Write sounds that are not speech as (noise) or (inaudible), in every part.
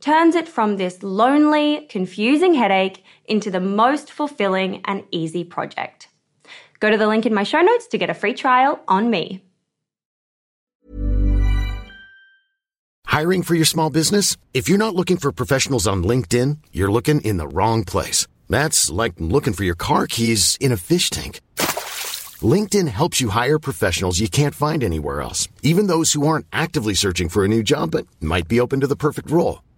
turns it from this lonely, confusing headache into the most fulfilling and easy project. Go to the link in my show notes to get a free trial on me. Hiring for your small business? If you're not looking for professionals on LinkedIn, you're looking in the wrong place. That's like looking for your car keys in a fish tank. LinkedIn helps you hire professionals you can't find anywhere else, even those who aren't actively searching for a new job but might be open to the perfect role.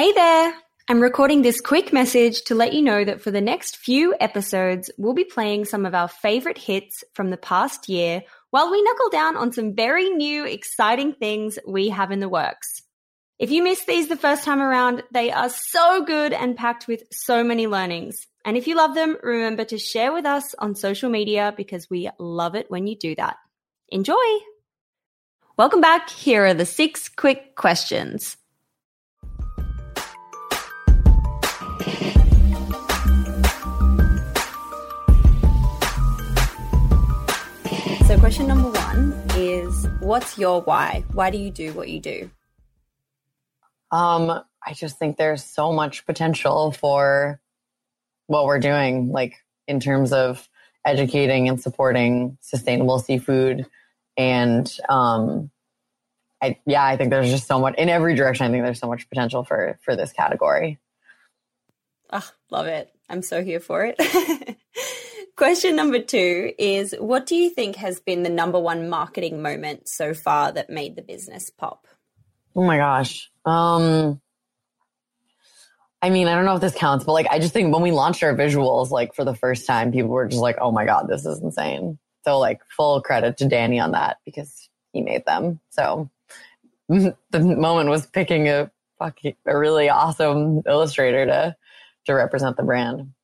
Hey there! I'm recording this quick message to let you know that for the next few episodes, we'll be playing some of our favorite hits from the past year while we knuckle down on some very new, exciting things we have in the works. If you missed these the first time around, they are so good and packed with so many learnings. And if you love them, remember to share with us on social media because we love it when you do that. Enjoy! Welcome back. Here are the six quick questions. Question number one is What's your why? Why do you do what you do? Um, I just think there's so much potential for what we're doing, like in terms of educating and supporting sustainable seafood. And um, I, yeah, I think there's just so much in every direction. I think there's so much potential for for this category. Oh, love it. I'm so here for it. (laughs) Question number two is What do you think has been the number one marketing moment so far that made the business pop? Oh my gosh. Um, I mean, I don't know if this counts, but like, I just think when we launched our visuals, like for the first time, people were just like, oh my God, this is insane. So, like, full credit to Danny on that because he made them. So, (laughs) the moment was picking a fucking, a really awesome illustrator to, to represent the brand.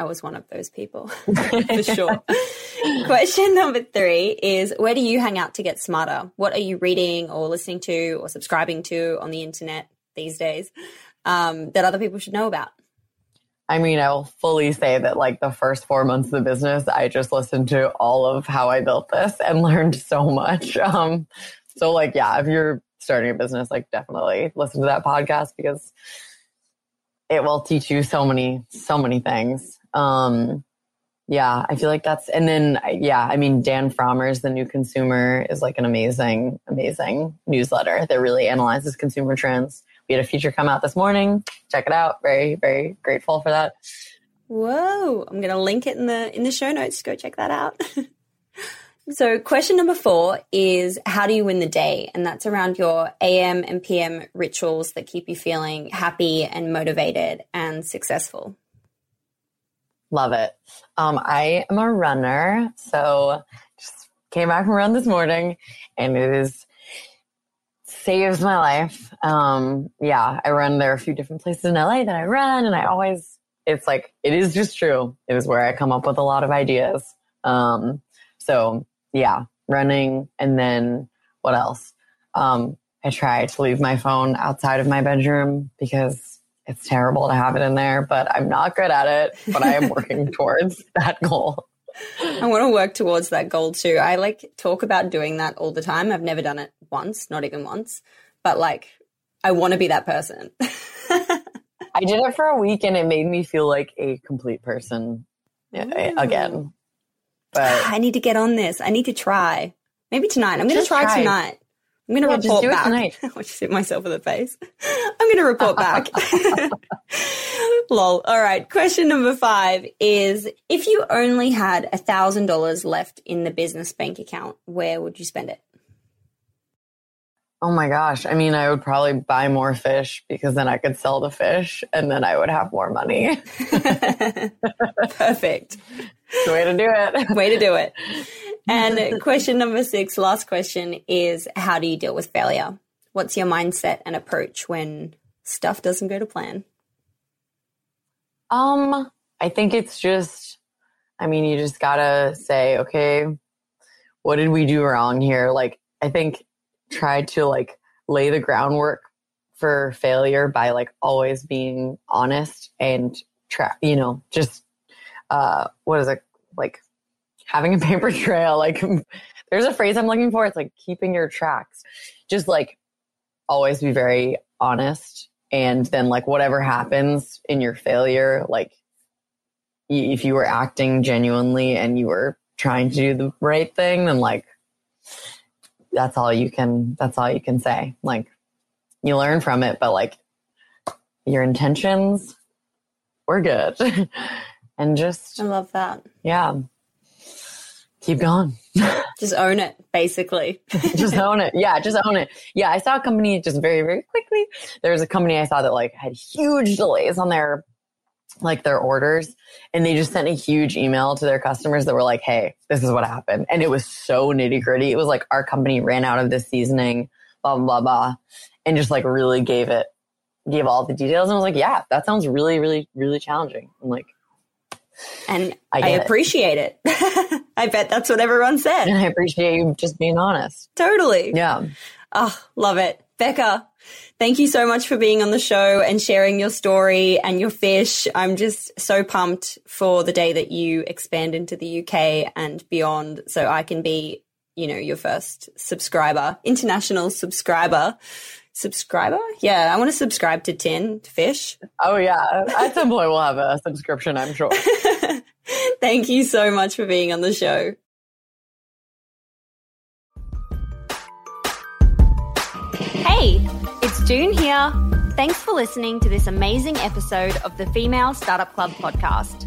I was one of those people (laughs) for sure. (laughs) Question number three is Where do you hang out to get smarter? What are you reading or listening to or subscribing to on the internet these days um, that other people should know about? I mean, I will fully say that like the first four months of the business, I just listened to all of how I built this and (laughs) learned so much. Um, so like, yeah, if you're starting a business, like definitely listen to that podcast because it will teach you so many, so many things. Um, yeah, I feel like that's, and then, yeah, I mean, Dan Frommer's The New Consumer is like an amazing, amazing newsletter that really analyzes consumer trends. We had a feature come out this morning. Check it out. Very, very grateful for that. Whoa. I'm going to link it in the, in the show notes. Go check that out. (laughs) so question number four is how do you win the day? And that's around your AM and PM rituals that keep you feeling happy and motivated and successful. Love it. Um, I am a runner, so just came back from run this morning, and it is saves my life. Um, yeah, I run. There are a few different places in LA that I run, and I always it's like it is just true. It is where I come up with a lot of ideas. Um, so yeah, running, and then what else? Um, I try to leave my phone outside of my bedroom because it's terrible to have it in there, but I'm not good at it. But I am (laughs) working towards that goal. I want to work towards that goal too. I like talk about doing that all the time. I've never done it once, not even once, but like I want to be that person. (laughs) I did it for a week and it made me feel like a complete person eh, Ooh. again. But (sighs) I need to get on this. I need to try. Maybe tonight. I'm going to try, try, tonight. I'm going to yeah, report back. Tonight. I just hit myself in the face. I'm going to report (laughs) back. (laughs) Lol. All right. Question number five is if you only had a thousand dollars left in the business bank account, where would you spend it? Oh my gosh. I mean, I would probably buy more fish because then I could sell the fish and then I would have more money. (laughs) Perfect. way to do it. Way to do it. And (laughs) question number six, last question is how do you deal with failure? What's your mindset and approach when stuff doesn't go to plan? Um, I think it's just, I mean, you just gotta say, okay, what did we do wrong here? Like, I think try to like lay the groundwork for failure by like always being honest and try, you know, just, uh, what is it? Like having a paper (laughs) trail. Like there's a phrase I'm looking for. It's like keeping your tracks. Just like always be very honest. And then like whatever happens in your failure, like if you were acting genuinely and you were trying to do the right thing, then like that's all you can that's all you can say. Like you learn from it, but like your intentions were good. (laughs) and just I love that. Yeah keep going. (laughs) just own it, basically. (laughs) just own it. Yeah, just own it. Yeah, I saw a company just very, very quickly. There was a company I saw that like had huge delays on their like their orders and they just sent a huge email to their customers that were like, Hey, this is what happened. And it was so nitty gritty. It was like our company ran out of this seasoning, blah, blah, blah, blah, and just like really gave it, gave all the details. And I was like, yeah, that sounds really, really, really challenging. I'm like, and I, I appreciate it. it. (laughs) I bet that's what everyone said. And I appreciate you just being honest. Totally. Yeah. Oh, love it. Becca, thank you so much for being on the show and sharing your story and your fish. I'm just so pumped for the day that you expand into the UK and beyond so I can be, you know, your first subscriber, international subscriber subscriber. Yeah, I want to subscribe to Tin Fish. Oh yeah, at some point we'll have a subscription, I'm sure. (laughs) Thank you so much for being on the show. Hey, it's Doone here. Thanks for listening to this amazing episode of the Female Startup Club podcast.